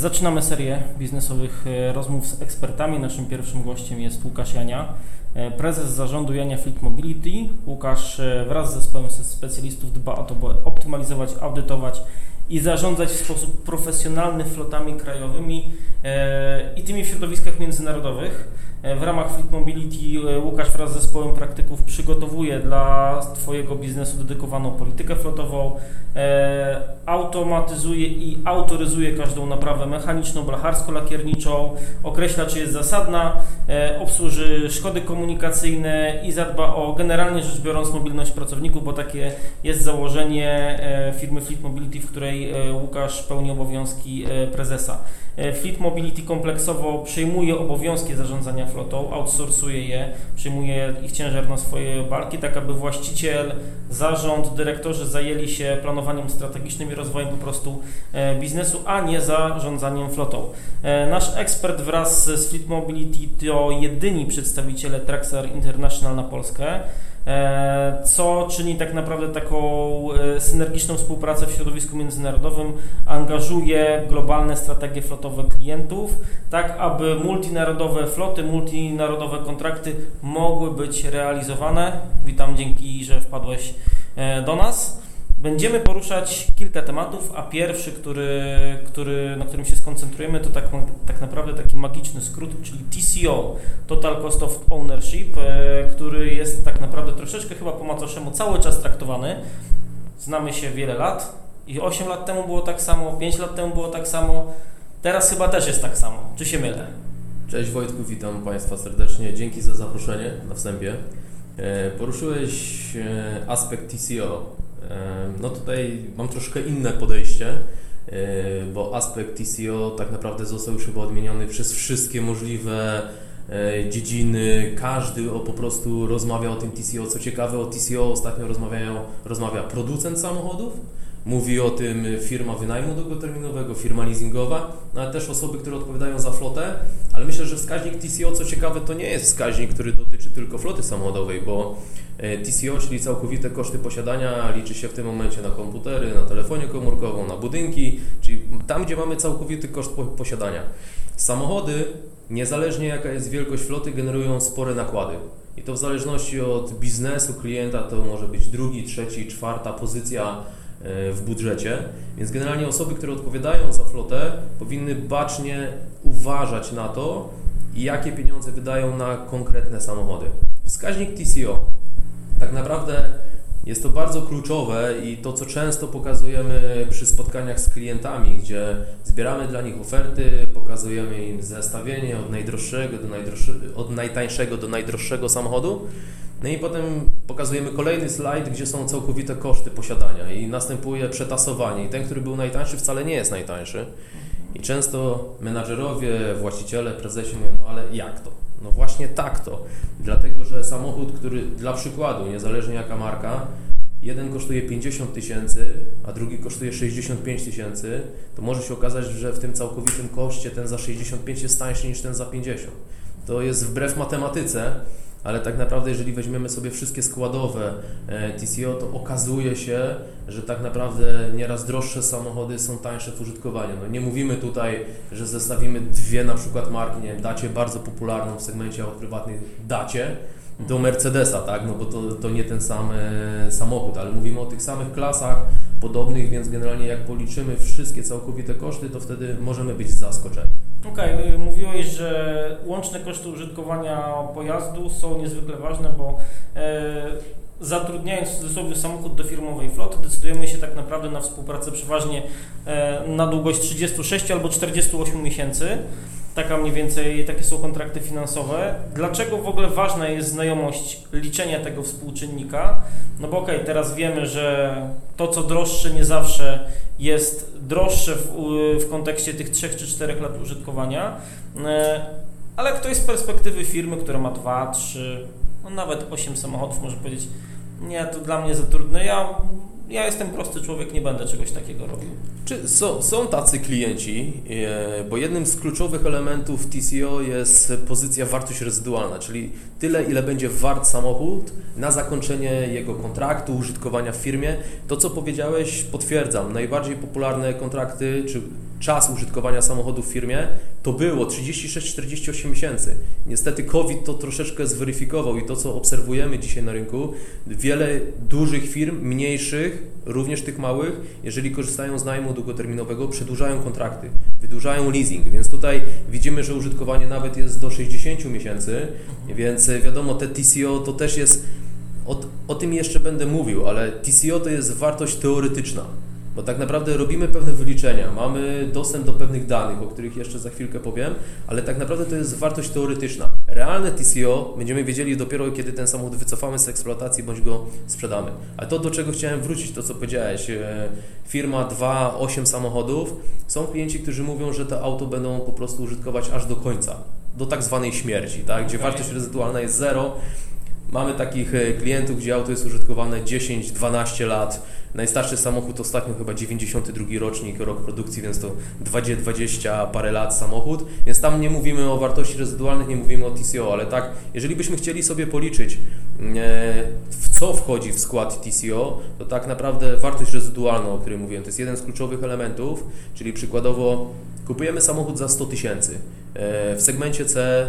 Zaczynamy serię biznesowych e, rozmów z ekspertami. Naszym pierwszym gościem jest Łukasz Jania, prezes zarządu Jania Fleet Mobility. Łukasz e, wraz z zespołem specjalistów dba o to, by optymalizować, audytować i zarządzać w sposób profesjonalny flotami krajowymi i tymi w środowiskach międzynarodowych. E, w ramach Fleet Mobility e, Łukasz wraz z zespołem praktyków przygotowuje dla Twojego biznesu dedykowaną politykę flotową, e, automatyzuje i autoryzuje każdą naprawę mechaniczną, blacharsko-lakierniczą, określa czy jest zasadna, obsłuży szkody komunikacyjne i zadba o generalnie rzecz biorąc mobilność pracowników, bo takie jest założenie firmy Fleet Mobility, w której Łukasz pełni obowiązki prezesa. Fleet Mobility kompleksowo przejmuje obowiązki zarządzania flotą, outsourcuje je, przyjmuje ich ciężar na swoje barki, tak aby właściciel, zarząd, dyrektorzy zajęli się planowaniem strategicznym i rozwojem po prostu e, biznesu, a nie zarządzaniem flotą. E, nasz ekspert wraz z Fleet Mobility to jedyni przedstawiciele Traxar International na Polskę. E, co czyni tak naprawdę taką e, synergiczną współpracę w środowisku międzynarodowym, angażuje globalne strategie flotowe klientów, tak aby multinarodowe floty, multinarodowe kontrakty mogły być realizowane. Witam, dzięki, że wpadłeś e, do nas. Będziemy poruszać kilka tematów, a pierwszy, który, który, na którym się skoncentrujemy, to tak, tak naprawdę taki magiczny skrót, czyli TCO, Total Cost of Ownership, e, który jest tak naprawdę troszeczkę chyba po macoszemu cały czas traktowany. Znamy się wiele lat i 8 lat temu było tak samo, 5 lat temu było tak samo, teraz chyba też jest tak samo. Czy się mylę? Cześć Wojtku, witam Państwa serdecznie. Dzięki za zaproszenie na wstępie. E, poruszyłeś e, aspekt TCO, no tutaj mam troszkę inne podejście, bo aspekt TCO tak naprawdę został już chyba odmieniony przez wszystkie możliwe dziedziny, każdy po prostu rozmawia o tym TCO. Co ciekawe, o TCO ostatnio rozmawiają, rozmawia producent samochodów, Mówi o tym firma wynajmu długoterminowego, firma leasingowa, no ale też osoby, które odpowiadają za flotę. Ale myślę, że wskaźnik TCO, co ciekawe, to nie jest wskaźnik, który dotyczy tylko floty samochodowej, bo e, TCO, czyli całkowite koszty posiadania, liczy się w tym momencie na komputery, na telefonie komórkową, na budynki, czyli tam, gdzie mamy całkowity koszt posiadania. Samochody, niezależnie jaka jest wielkość floty, generują spore nakłady. I to w zależności od biznesu klienta to może być drugi, trzeci, czwarta pozycja w budżecie, więc generalnie osoby, które odpowiadają za flotę, powinny bacznie uważać na to, jakie pieniądze wydają na konkretne samochody. Wskaźnik TCO. Tak naprawdę jest to bardzo kluczowe i to, co często pokazujemy przy spotkaniach z klientami, gdzie zbieramy dla nich oferty, pokazujemy im zestawienie od najdroższego do najdroższego, od najtańszego do najdroższego samochodu, no i potem pokazujemy kolejny slajd, gdzie są całkowite koszty posiadania i następuje przetasowanie. I ten, który był najtańszy, wcale nie jest najtańszy. I często menadżerowie, właściciele, prezesi mówią, no ale jak to? No właśnie tak to. Dlatego, że samochód, który dla przykładu, niezależnie jaka marka, jeden kosztuje 50 tysięcy, a drugi kosztuje 65 tysięcy, to może się okazać, że w tym całkowitym koszcie ten za 65 jest tańszy niż ten za 50. To jest wbrew matematyce, ale tak naprawdę jeżeli weźmiemy sobie wszystkie składowe e, TCO, to okazuje się, że tak naprawdę nieraz droższe samochody są tańsze w użytkowaniu. No nie mówimy tutaj, że zestawimy dwie na przykład marki, nie wiem, dacie bardzo popularną w segmencie aut prywatnych dacie, do Mercedesa, tak? No bo to, to nie ten sam samochód, ale mówimy o tych samych klasach podobnych, więc generalnie jak policzymy wszystkie całkowite koszty, to wtedy możemy być zaskoczeni. Okej, okay, mówiłeś, że łączne koszty użytkowania pojazdu są niezwykle ważne, bo e, zatrudniając w cudzysłowie samochód do firmowej floty, decydujemy się tak naprawdę na współpracę przeważnie e, na długość 36 albo 48 miesięcy. Taka mniej więcej, takie są kontrakty finansowe. Dlaczego w ogóle ważna jest znajomość liczenia tego współczynnika? No bo okej, okay, teraz wiemy, że to co droższe nie zawsze jest droższe w, w kontekście tych 3 czy 4 lat użytkowania, e, ale ktoś z perspektywy firmy, która ma 2, 3, no nawet 8 samochodów może powiedzieć, nie, to dla mnie za trudne, ja ja jestem prosty człowiek, nie będę czegoś takiego robił. Czy są, są tacy klienci, e, bo jednym z kluczowych elementów TCO jest pozycja wartość rezydualna, czyli tyle, ile będzie wart samochód na zakończenie jego kontraktu, użytkowania w firmie. To, co powiedziałeś, potwierdzam. Najbardziej popularne kontrakty, czy czas użytkowania samochodu w firmie, to było 36-48 miesięcy. Niestety COVID to troszeczkę zweryfikował i to, co obserwujemy dzisiaj na rynku, wiele dużych firm, mniejszych, również tych małych, jeżeli korzystają z najmu długoterminowego, przedłużają kontrakty, wydłużają leasing, więc tutaj widzimy, że użytkowanie nawet jest do 60 miesięcy, więc wiadomo, te TCO to też jest, o, o tym jeszcze będę mówił, ale TCO to jest wartość teoretyczna. Bo tak naprawdę robimy pewne wyliczenia, mamy dostęp do pewnych danych, o których jeszcze za chwilkę powiem, ale tak naprawdę to jest wartość teoretyczna. Realne TCO będziemy wiedzieli dopiero, kiedy ten samochód wycofamy z eksploatacji bądź go sprzedamy. A to, do czego chciałem wrócić, to co powiedziałeś, e, firma 2, 8 samochodów, są klienci, którzy mówią, że te auto będą po prostu użytkować aż do końca, do tak zwanej śmierci, tak? gdzie okay. wartość rezydualna jest zero. Mamy takich e, klientów, gdzie auto jest użytkowane 10-12 lat, Najstarszy samochód ostatnio chyba 92 rocznik, rok produkcji, więc to 20, 20 parę lat samochód, więc tam nie mówimy o wartości rezydualnych, nie mówimy o TCO, ale tak, jeżeli byśmy chcieli sobie policzyć, e, w co wchodzi w skład TCO, to tak naprawdę wartość rezydualna, o której mówiłem, to jest jeden z kluczowych elementów, czyli przykładowo kupujemy samochód za 100 tysięcy. E, w segmencie C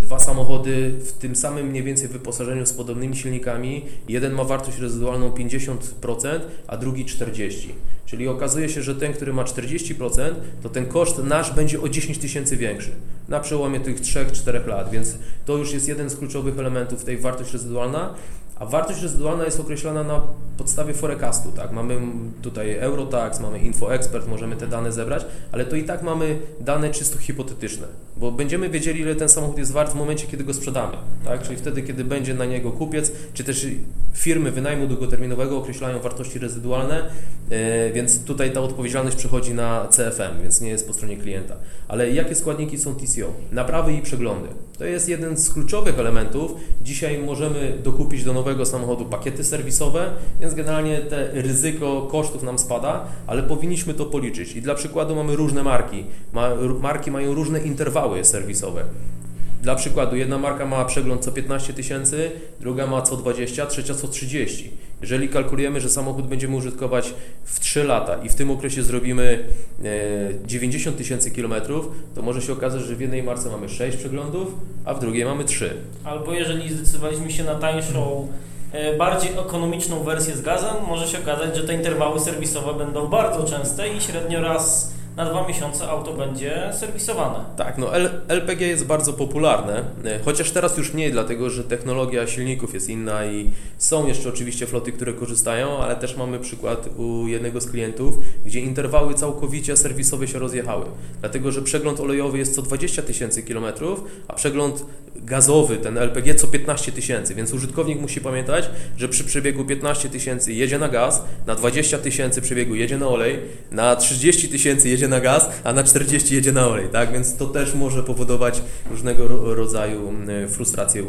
dwa samochody w tym samym mniej więcej wyposażeniu z podobnymi silnikami. Jeden ma wartość rezydualną 50%, a drugi 40%. Czyli okazuje się, że ten, który ma 40%, to ten koszt nasz będzie o 10 tysięcy większy na przełomie tych 3-4 lat, więc to już jest jeden z kluczowych elementów tej wartość rezydualna. A wartość rezydualna jest określana na podstawie forecastu, tak? Mamy tutaj Eurotax, mamy InfoExpert, możemy te dane zebrać, ale to i tak mamy dane czysto hipotetyczne, bo będziemy wiedzieli, ile ten samochód jest wart w momencie, kiedy go sprzedamy, tak? Czyli wtedy, kiedy będzie na niego kupiec, czy też firmy wynajmu długoterminowego określają wartości rezydualne, e, więc tutaj ta odpowiedzialność przechodzi na CFM, więc nie jest po stronie klienta. Ale jakie składniki są TCO? Naprawy i przeglądy. To jest jeden z kluczowych elementów. Dzisiaj możemy dokupić do nowego samochodu pakiety serwisowe, więc generalnie te ryzyko kosztów nam spada, ale powinniśmy to policzyć. I dla przykładu mamy różne marki. Marki mają różne interwały serwisowe. Dla przykładu, jedna marka ma przegląd co 15 tysięcy, druga ma co 20, trzecia co 30. Jeżeli kalkulujemy, że samochód będziemy użytkować w 3 lata i w tym okresie zrobimy 90 e, tysięcy kilometrów, to może się okazać, że w jednej marce mamy 6 przeglądów, a w drugiej mamy 3. Albo jeżeli zdecydowaliśmy się na tańszą, e, bardziej ekonomiczną wersję z gazem, może się okazać, że te interwały serwisowe będą bardzo częste i średnio raz na dwa miesiące auto będzie serwisowane. Tak, no LPG jest bardzo popularne, e, chociaż teraz już mniej, dlatego że technologia silników jest inna i są jeszcze oczywiście floty, które korzystają, ale też mamy przykład u jednego z klientów, gdzie interwały całkowicie serwisowe się rozjechały, dlatego że przegląd olejowy jest co 20 tysięcy kilometrów, a przegląd gazowy, ten LPG, co 15 tysięcy, więc użytkownik musi pamiętać, że przy przebiegu 15 tysięcy jedzie na gaz, na 20 tysięcy przebiegu jedzie na olej, na 30 tysięcy jedzie na gaz, a na 40 jedzie na olej, tak? Więc to też może powodować różnego rodzaju mm, frustrację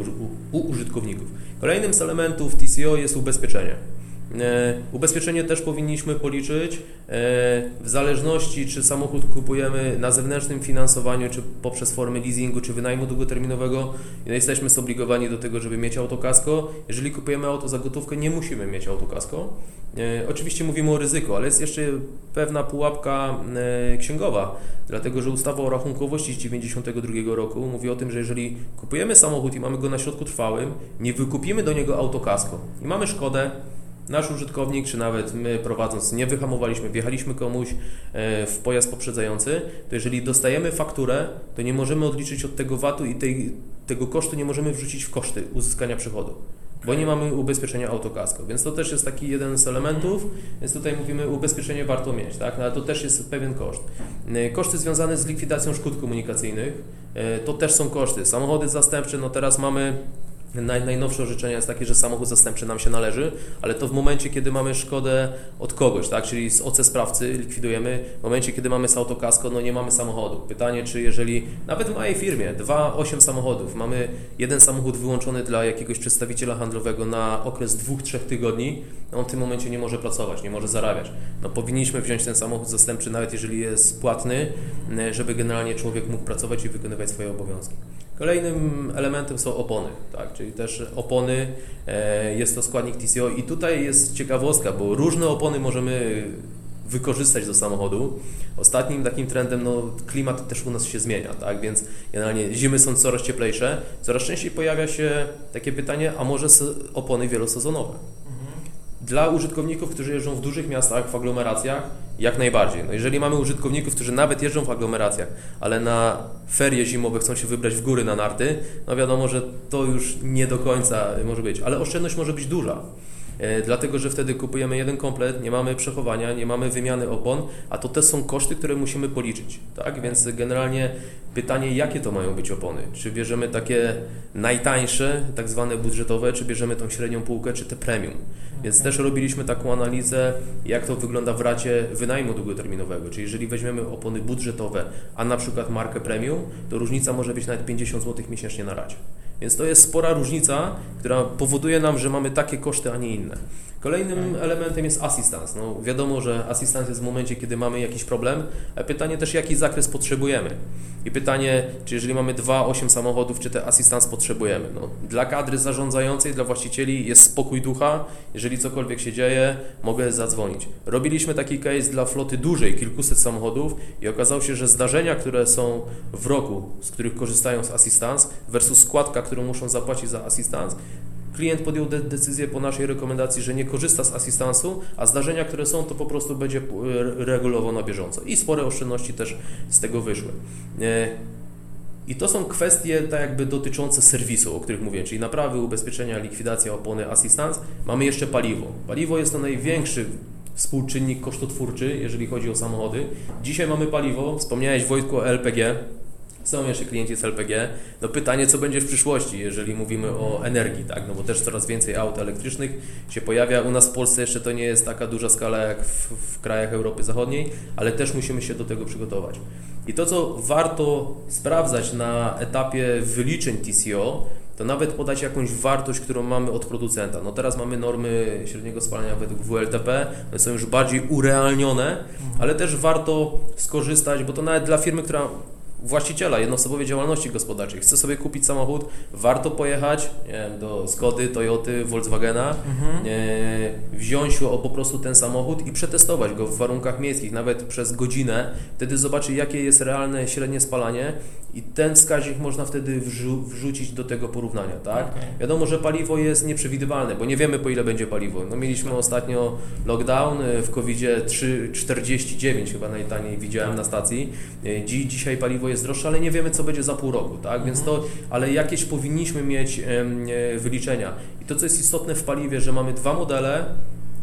u, użytkowników. Kolejnym z elementów TCO jest ubezpieczenie. E, ubezpieczenie też powinniśmy policzyć e, w zależności, czy samochód kupujemy na zewnętrznym finansowaniu, czy poprzez formę leasingu, czy wynajmu długoterminowego. Jesteśmy zobligowani do tego, żeby mieć autokasko. Jeżeli kupujemy auto za gotówkę, nie musimy mieć autokasko. E, oczywiście mówimy o ryzyku, ale jest jeszcze pewna pułapka księgowa, dlatego że ustawa o rachunkowości z 1992 roku mówi o tym, że jeżeli kupujemy samochód i mamy go na środku trwałym, nie wykupimy do niego autokasko i mamy szkodę, nasz użytkownik, czy nawet my prowadząc nie wyhamowaliśmy, wjechaliśmy komuś e, w pojazd poprzedzający, to jeżeli dostajemy fakturę, to nie możemy odliczyć od tego VAT-u i tej, tego kosztu nie możemy wrzucić w koszty uzyskania przychodu. Bo nie mamy ubezpieczenia autokasko, więc to też jest taki jeden z elementów, więc tutaj mówimy, ubezpieczenie warto mieć, tak? No, ale to też jest pewien koszt. E, koszty związane z likwidacją szkód komunikacyjnych, e, to też są koszty. Samochody zastępcze, no teraz mamy Naj, najnowsze orzeczenie jest takie, że samochód zastępczy nam się należy, ale to w momencie, kiedy mamy szkodę od kogoś, tak? czyli z OC sprawcy likwidujemy, w momencie, kiedy mamy z autokasko, no nie mamy samochodu. Pytanie, czy jeżeli nawet w mojej firmie, 2-8 samochodów, mamy jeden samochód wyłączony dla jakiegoś przedstawiciela handlowego na okres 2-3 tygodni, no on w tym momencie nie może pracować, nie może zarabiać. No powinniśmy wziąć ten samochód zastępczy, nawet jeżeli jest płatny, żeby generalnie człowiek mógł pracować i wykonywać swoje obowiązki. Kolejnym elementem są opony, tak? czyli też opony e, jest to składnik TCO i tutaj jest ciekawostka, bo różne opony możemy wykorzystać do samochodu. Ostatnim takim trendem, no klimat też u nas się zmienia, tak, więc generalnie zimy są coraz cieplejsze, coraz częściej pojawia się takie pytanie, a może opony wielosezonowe? Dla użytkowników, którzy jeżdżą w dużych miastach, w aglomeracjach, jak najbardziej. No jeżeli mamy użytkowników, którzy nawet jeżdżą w aglomeracjach, ale na ferie zimowe chcą się wybrać w góry na narty, no wiadomo, że to już nie do końca może być, ale oszczędność może być duża. E, dlatego, że wtedy kupujemy jeden komplet, nie mamy przechowania, nie mamy wymiany opon, a to też są koszty, które musimy policzyć. Tak? Więc generalnie pytanie, jakie to mają być opony? Czy bierzemy takie najtańsze, tak zwane budżetowe, czy bierzemy tą średnią półkę, czy te premium? Więc też robiliśmy taką analizę, jak to wygląda w racie wynajmu długoterminowego. Czyli jeżeli weźmiemy opony budżetowe, a na przykład markę premium, to różnica może być nawet 50 zł miesięcznie na racie. Więc to jest spora różnica, która powoduje nam, że mamy takie koszty, a nie inne. Kolejnym elementem jest assistance. No, wiadomo, że assistance jest w momencie, kiedy mamy jakiś problem, pytanie też, jaki zakres potrzebujemy. I pytanie, czy jeżeli mamy 2-8 samochodów, czy te assistance potrzebujemy. No, dla kadry zarządzającej, dla właścicieli jest spokój ducha. Jeżeli cokolwiek się dzieje, mogę zadzwonić. Robiliśmy taki case dla floty dużej, kilkuset samochodów i okazało się, że zdarzenia, które są w roku, z których korzystają z assistance versus składka, którą muszą zapłacić za assistance, klient podjął de decyzję po naszej rekomendacji, że nie korzysta z asystansu, a zdarzenia, które są, to po prostu będzie regulował na bieżąco. I spore oszczędności też z tego wyszły. E, I to są kwestie tak jakby dotyczące serwisu, o których mówię, czyli naprawy, ubezpieczenia, likwidacja opony, asystans. Mamy jeszcze paliwo. Paliwo jest to największy współczynnik kosztotwórczy, jeżeli chodzi o samochody. Dzisiaj mamy paliwo, wspomniałeś Wojtku o LPG, są jeszcze klienci z LPG. No pytanie, co będzie w przyszłości, jeżeli mówimy o energii, tak? No bo też coraz więcej aut elektrycznych się pojawia. U nas w Polsce jeszcze to nie jest taka duża skala jak w, w krajach Europy Zachodniej, ale też musimy się do tego przygotować. I to, co warto sprawdzać na etapie wyliczeń TCO, to nawet podać jakąś wartość, którą mamy od producenta. No teraz mamy normy średniego spalania według WLTP, one są już bardziej urealnione, ale też warto skorzystać, bo to nawet dla firmy, która właściciela jednoosobowej działalności gospodarczej chce sobie kupić samochód, warto pojechać wiem, do Skody, Toyoty, Volkswagena, mhm. e, wziąć o, po prostu ten samochód i przetestować go w warunkach miejskich, nawet przez godzinę. Wtedy zobaczy, jakie jest realne średnie spalanie i ten wskaźnik można wtedy wrzu wrzucić do tego porównania. Tak? Okay. Wiadomo, że paliwo jest nieprzewidywalne, bo nie wiemy po ile będzie paliwo. No, mieliśmy tak. ostatnio lockdown e, w COVID-zie 3,49 chyba najtaniej widziałem na stacji. E, Dzi dzisiaj paliwo jest droższe, ale nie wiemy co będzie za pół roku. Tak? Więc to, ale jakieś powinniśmy mieć e, wyliczenia. I to co jest istotne w paliwie, że mamy dwa modele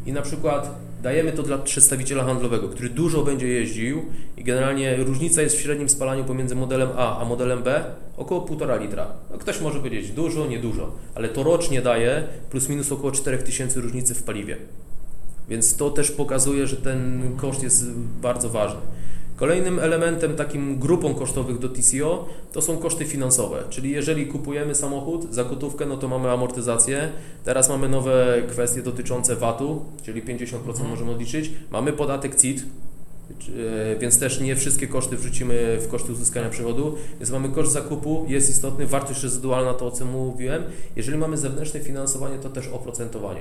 i na przykład dajemy to dla przedstawiciela handlowego, który dużo będzie jeździł i generalnie różnica jest w średnim spalaniu pomiędzy modelem A a modelem B około 1,5 litra. No ktoś może powiedzieć dużo, niedużo, ale to rocznie daje plus minus około 4000 różnicy w paliwie. Więc to też pokazuje, że ten koszt jest bardzo ważny. Kolejnym elementem, takim grupą kosztowych do TCO to są koszty finansowe, czyli jeżeli kupujemy samochód za gotówkę, no to mamy amortyzację. Teraz mamy nowe kwestie dotyczące VAT-u, czyli 50% mhm. możemy odliczyć. Mamy podatek CIT, e, więc też nie wszystkie koszty wrzucimy w koszty uzyskania przychodu. Więc mamy koszt zakupu, jest istotny, wartość rezydualna, to o czym mówiłem. Jeżeli mamy zewnętrzne finansowanie, to też oprocentowanie.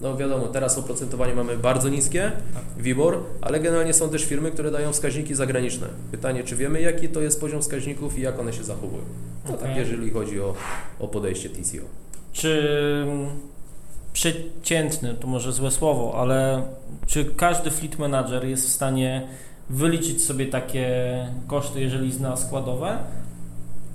No wiadomo, teraz oprocentowanie mamy bardzo niskie, tak. WIBOR, ale generalnie są też firmy, które dają wskaźniki zagraniczne. Pytanie, czy wiemy jaki to jest poziom wskaźników i jak one się zachowują. No okay. tak, jeżeli chodzi o, o podejście TCO. Czy przeciętny, to może złe słowo, ale czy każdy fleet manager jest w stanie wyliczyć sobie takie koszty, jeżeli zna składowe?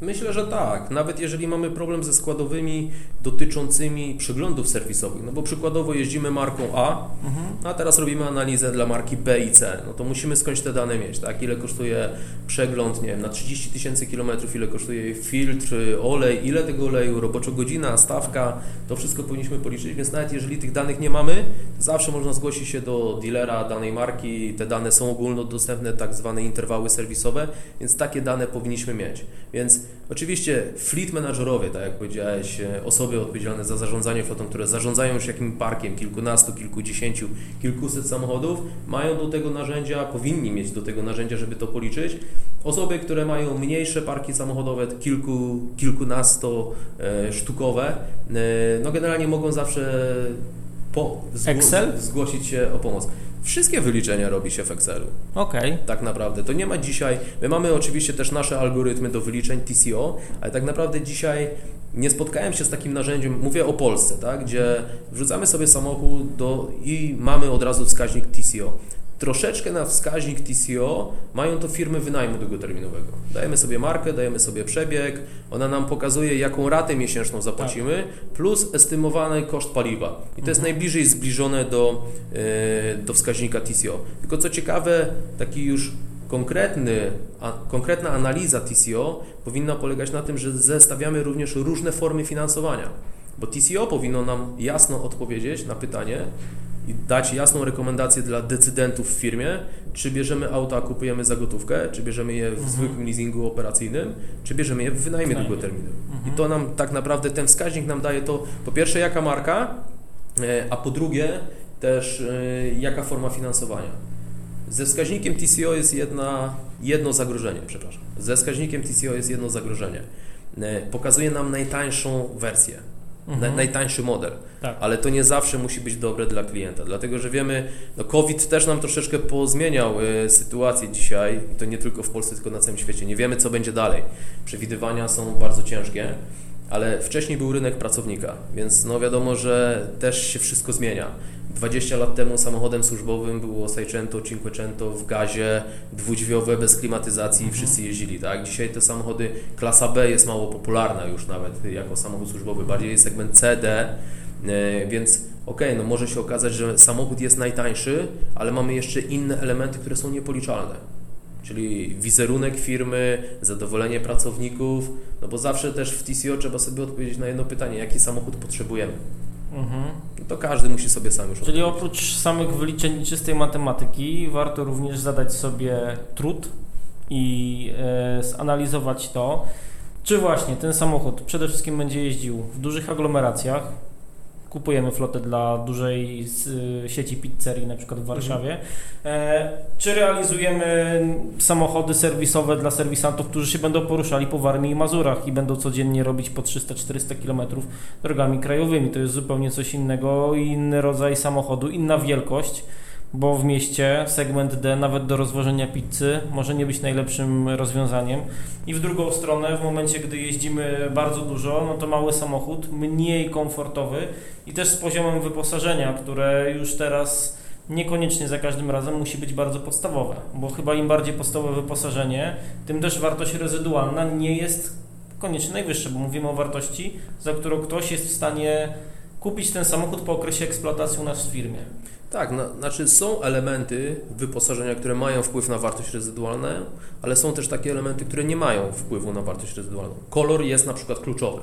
Myślę, że tak. Nawet jeżeli mamy problem ze składowymi dotyczącymi przeglądów serwisowych, no bo przykładowo jeździmy marką A, mhm. a teraz robimy analizę dla marki B i C, no to musimy skądś te dane mieć, tak? Ile kosztuje przegląd, nie wiem, na 30 tysięcy kilometrów, ile kosztuje filtr, olej, ile tego oleju, roboczo godzina, stawka, to wszystko powinniśmy policzyć, więc nawet jeżeli tych danych nie mamy, to zawsze można zgłosić się do dealera danej marki, te dane są ogólnodostępne, tak zwane interwały serwisowe, więc takie dane powinniśmy mieć. Więc oczywiście fleet managerowie, tak jak powiedziałeś, e, osoby odpowiedzialne za zarządzanie flotą, które zarządzają już jakimś parkiem kilkunastu, kilkudziesięciu, kilkuset samochodów, mają do tego narzędzia, powinni mieć do tego narzędzia, żeby to policzyć. Osoby, które mają mniejsze parki samochodowe, kilku, kilkunasto e, sztukowe, e, no generalnie mogą zawsze po, Excel? zgłosić się o pomoc. Wszystkie wyliczenia robi się w Excelu. Okej. Okay. Tak naprawdę. To nie ma dzisiaj. My mamy oczywiście też nasze algorytmy do wyliczeń TCO, ale tak naprawdę dzisiaj nie spotkałem się z takim narzędziem, mówię o Polsce, tak, gdzie wrzucamy sobie samochód do, i mamy od razu wskaźnik TCO. Troszeczkę na wskaźnik TCO mają to firmy wynajmu długoterminowego. Dajemy sobie markę, dajemy sobie przebieg, ona nam pokazuje, jaką ratę miesięczną zapłacimy, tak. plus estymowany koszt paliwa. I to mhm. jest najbliżej zbliżone do, yy, do wskaźnika TCO. Tylko co ciekawe, taki już konkretny, a, konkretna analiza TCO powinna polegać na tym, że zestawiamy również różne formy finansowania. Bo TCO powinno nam jasno odpowiedzieć na pytanie, i dać jasną rekomendację dla decydentów w firmie, czy bierzemy auto, a kupujemy za gotówkę, czy bierzemy je w mhm. zwykłym leasingu operacyjnym, czy bierzemy je w wynajmie długoterminowym. Mhm. I to nam tak naprawdę, ten wskaźnik nam daje to, po pierwsze jaka marka, e, a po drugie też e, jaka forma finansowania. Ze wskaźnikiem TCO jest jedna, jedno zagrożenie, przepraszam. Ze wskaźnikiem TCO jest jedno zagrożenie. E, pokazuje nam najtańszą wersję mhm. najtańszy model. Tak. Ale to nie zawsze musi być dobre dla klienta, dlatego że wiemy, no COVID też nam troszeczkę pozmieniał y, sytuację dzisiaj, i to nie tylko w Polsce, tylko na całym świecie. Nie wiemy, co będzie dalej. Przewidywania są bardzo ciężkie ale wcześniej był rynek pracownika, więc no wiadomo, że też się wszystko zmienia. 20 lat temu samochodem służbowym było Seicento, Cinquecento w gazie, dwudźwiowe, bez klimatyzacji mhm. wszyscy jeździli, tak? Dzisiaj te samochody, klasa B jest mało popularna już nawet jako samochód służbowy, bardziej jest segment CD, e, więc okej, okay, no może się okazać, że samochód jest najtańszy, ale mamy jeszcze inne elementy, które są niepoliczalne czyli wizerunek firmy, zadowolenie pracowników, no bo zawsze też w TCO trzeba sobie odpowiedzieć na jedno pytanie, jaki samochód potrzebujemy. Mhm. To każdy musi sobie sam już Czyli oprócz samych wyliczeń czystej matematyki, warto również zadać sobie trud i e, zanalizować to, czy właśnie ten samochód przede wszystkim będzie jeździł w dużych aglomeracjach, kupujemy flotę dla dużej y, sieci pizzerii, na przykład w Warszawie, mhm. czy realizujemy samochody serwisowe dla serwisantów, którzy się będą poruszali po Warmii i Mazurach i będą codziennie robić po 300-400 km drogami krajowymi. To jest zupełnie coś innego, inny rodzaj samochodu, inna wielkość bo w mieście segment D nawet do rozwożenia pizzy może nie być najlepszym rozwiązaniem. I w drugą stronę, w momencie, gdy jeździmy bardzo dużo, no to mały samochód, mniej komfortowy i też z poziomem wyposażenia, które już teraz niekoniecznie za każdym razem musi być bardzo podstawowe, bo chyba im bardziej podstawowe wyposażenie, tym też wartość rezydualna nie jest koniecznie najwyższa, bo mówimy o wartości, za którą ktoś jest w stanie kupić ten samochód po okresie eksploatacji u nas w firmie. Tak, no, znaczy są elementy wyposażenia, które mają wpływ na wartość rezydualną, ale są też takie elementy, które nie mają wpływu na wartość rezydualną. Kolor jest na przykład kluczowy.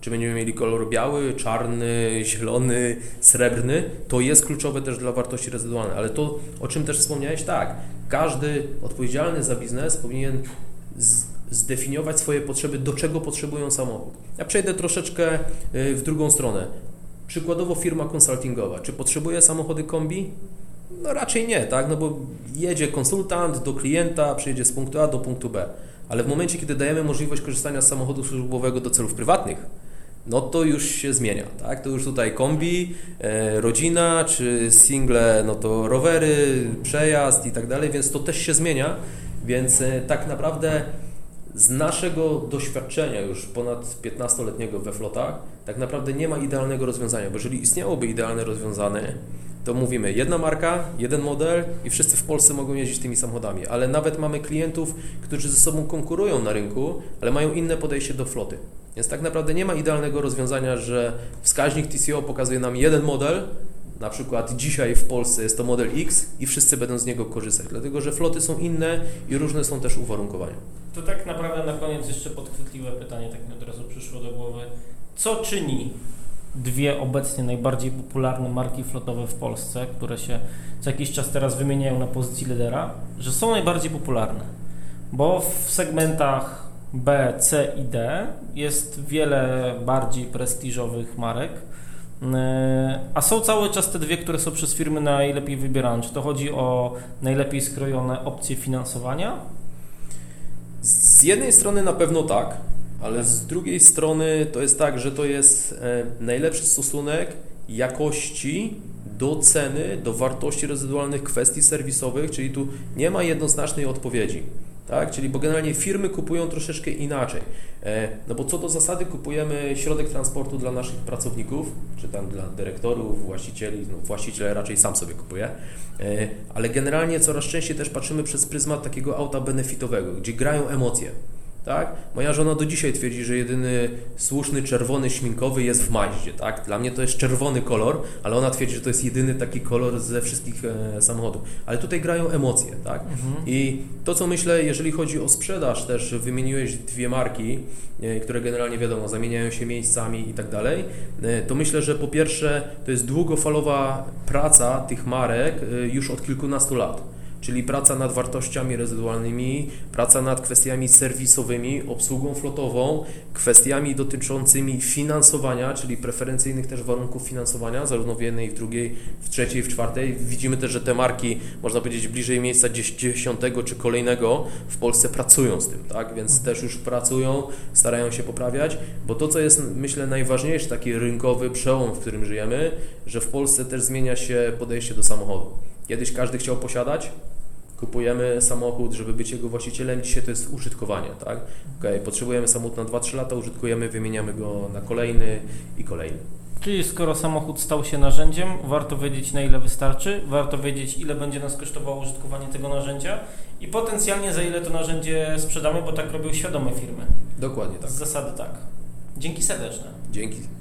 Czy będziemy mieli kolor biały, czarny, zielony, srebrny, to jest kluczowe też dla wartości rezydualnej. Ale to, o czym też wspomniałeś, tak, każdy odpowiedzialny za biznes powinien zdefiniować swoje potrzeby, do czego potrzebują samochód. Ja przejdę troszeczkę y, w drugą stronę. Przykładowo firma konsultingowa, czy potrzebuje samochody kombi? No raczej nie, tak? No bo jedzie konsultant do klienta, przyjedzie z punktu A do punktu B. Ale w momencie, kiedy dajemy możliwość korzystania z samochodu służbowego do celów prywatnych, no to już się zmienia, tak? To już tutaj kombi, e, rodzina, czy single, no to rowery, przejazd i tak dalej, więc to też się zmienia, więc e, tak naprawdę z naszego doświadczenia już ponad 15-letniego we flotach, tak naprawdę nie ma idealnego rozwiązania, bo jeżeli istniałoby idealne rozwiązanie, to mówimy jedna marka, jeden model i wszyscy w Polsce mogą jeździć tymi samochodami, ale nawet mamy klientów, którzy ze sobą konkurują na rynku, ale mają inne podejście do floty. Więc tak naprawdę nie ma idealnego rozwiązania, że wskaźnik TCO pokazuje nam jeden model, na przykład dzisiaj w Polsce jest to model X i wszyscy będą z niego korzystać, dlatego że floty są inne i różne są też uwarunkowania. To tak naprawdę na koniec jeszcze podchwytliwe pytanie, tak mi od razu przyszło do głowy. Co czyni dwie obecnie najbardziej popularne marki flotowe w Polsce, które się co jakiś czas teraz wymieniają na pozycji lidera, że są najbardziej popularne? Bo w segmentach B, C i D jest wiele bardziej prestiżowych marek, e, a są cały czas te dwie, które są przez firmy najlepiej wybierane. Czy to chodzi o najlepiej skrojone opcje finansowania? Z jednej strony na pewno tak, ale z drugiej strony to jest tak, że to jest e, najlepszy stosunek jakości do ceny, do wartości rezydualnych kwestii serwisowych, czyli tu nie ma jednoznacznej odpowiedzi. Tak? Czyli bo generalnie firmy kupują troszeczkę inaczej. E, no bo co do zasady kupujemy środek transportu dla naszych pracowników, czy tam dla dyrektorów, właścicieli, no właściciel raczej sam sobie kupuje, e, ale generalnie coraz częściej też patrzymy przez pryzmat takiego auta benefitowego, gdzie grają emocje. Tak? Moja żona do dzisiaj twierdzi, że jedyny słuszny czerwony śminkowy jest w Maździe. Tak? Dla mnie to jest czerwony kolor, ale ona twierdzi, że to jest jedyny taki kolor ze wszystkich e, samochodów. Ale tutaj grają emocje. Tak? Mhm. I to, co myślę, jeżeli chodzi o sprzedaż, też wymieniłeś dwie marki, e, które generalnie wiadomo, zamieniają się miejscami i tak dalej, e, to myślę, że po pierwsze to jest długofalowa praca tych marek e, już od kilkunastu lat czyli praca nad wartościami rezydualnymi, praca nad kwestiami serwisowymi, obsługą flotową, kwestiami dotyczącymi finansowania, czyli preferencyjnych też warunków finansowania, zarówno w jednej, w drugiej, w trzeciej, w czwartej. Widzimy też, że te marki, można powiedzieć, bliżej miejsca dziesiątego czy kolejnego w Polsce pracują z tym, tak? Więc mhm. też już pracują, starają się poprawiać, bo to, co jest, myślę, najważniejsze, taki rynkowy przełom, w którym żyjemy, że w Polsce też zmienia się podejście do samochodu. Kiedyś każdy chciał posiadać, kupujemy samochód, żeby być jego właścicielem, dzisiaj to jest użytkowanie, tak? Okay, potrzebujemy samochód na 2-3 lata, użytkujemy, wymieniamy go na kolejny i kolejny. Czyli skoro samochód stał się narzędziem, warto wiedzieć na ile wystarczy, warto wiedzieć ile będzie nas kosztowało użytkowanie tego narzędzia i potencjalnie za ile to narzędzie sprzedamy, bo tak robią świadome firmy. Dokładnie tak. Z zasady tak. Dzięki serdeczne. Dzięki.